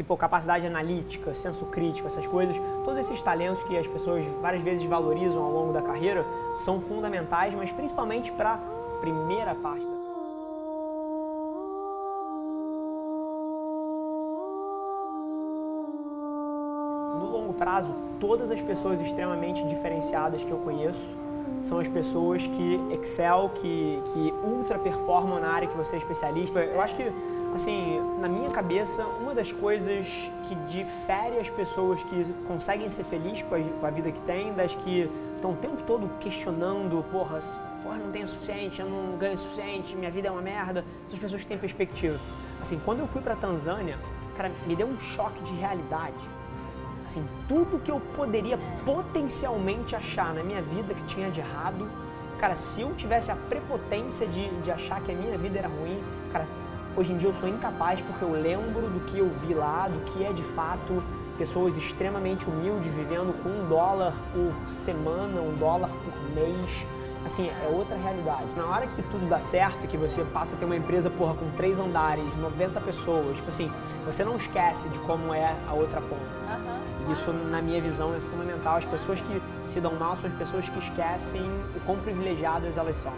que pô, capacidade analítica, senso crítico, essas coisas, todos esses talentos que as pessoas várias vezes valorizam ao longo da carreira são fundamentais, mas principalmente para a primeira parte da No longo prazo, todas as pessoas extremamente diferenciadas que eu conheço são as pessoas que excel, que, que ultra performam na área que você é especialista. Eu acho que Assim, na minha cabeça, uma das coisas que difere as pessoas que conseguem ser felizes com a, com a vida que têm, das que estão o tempo todo questionando, porra, porra, não tenho o suficiente, eu não ganho o suficiente, minha vida é uma merda, essas pessoas que têm perspectiva. Assim, quando eu fui para Tanzânia, cara, me deu um choque de realidade. Assim, tudo que eu poderia potencialmente achar na minha vida que tinha de errado, cara, se eu tivesse a prepotência de, de achar que a minha vida era ruim, cara, Hoje em dia eu sou incapaz porque eu lembro do que eu vi lá, do que é de fato pessoas extremamente humildes vivendo com um dólar por semana, um dólar por mês. Assim, é outra realidade. Na hora que tudo dá certo, que você passa a ter uma empresa, porra, com três andares, 90 pessoas, tipo assim, você não esquece de como é a outra ponta. Uhum. Isso, na minha visão, é fundamental. As pessoas que se dão mal são as pessoas que esquecem o quão privilegiadas elas são.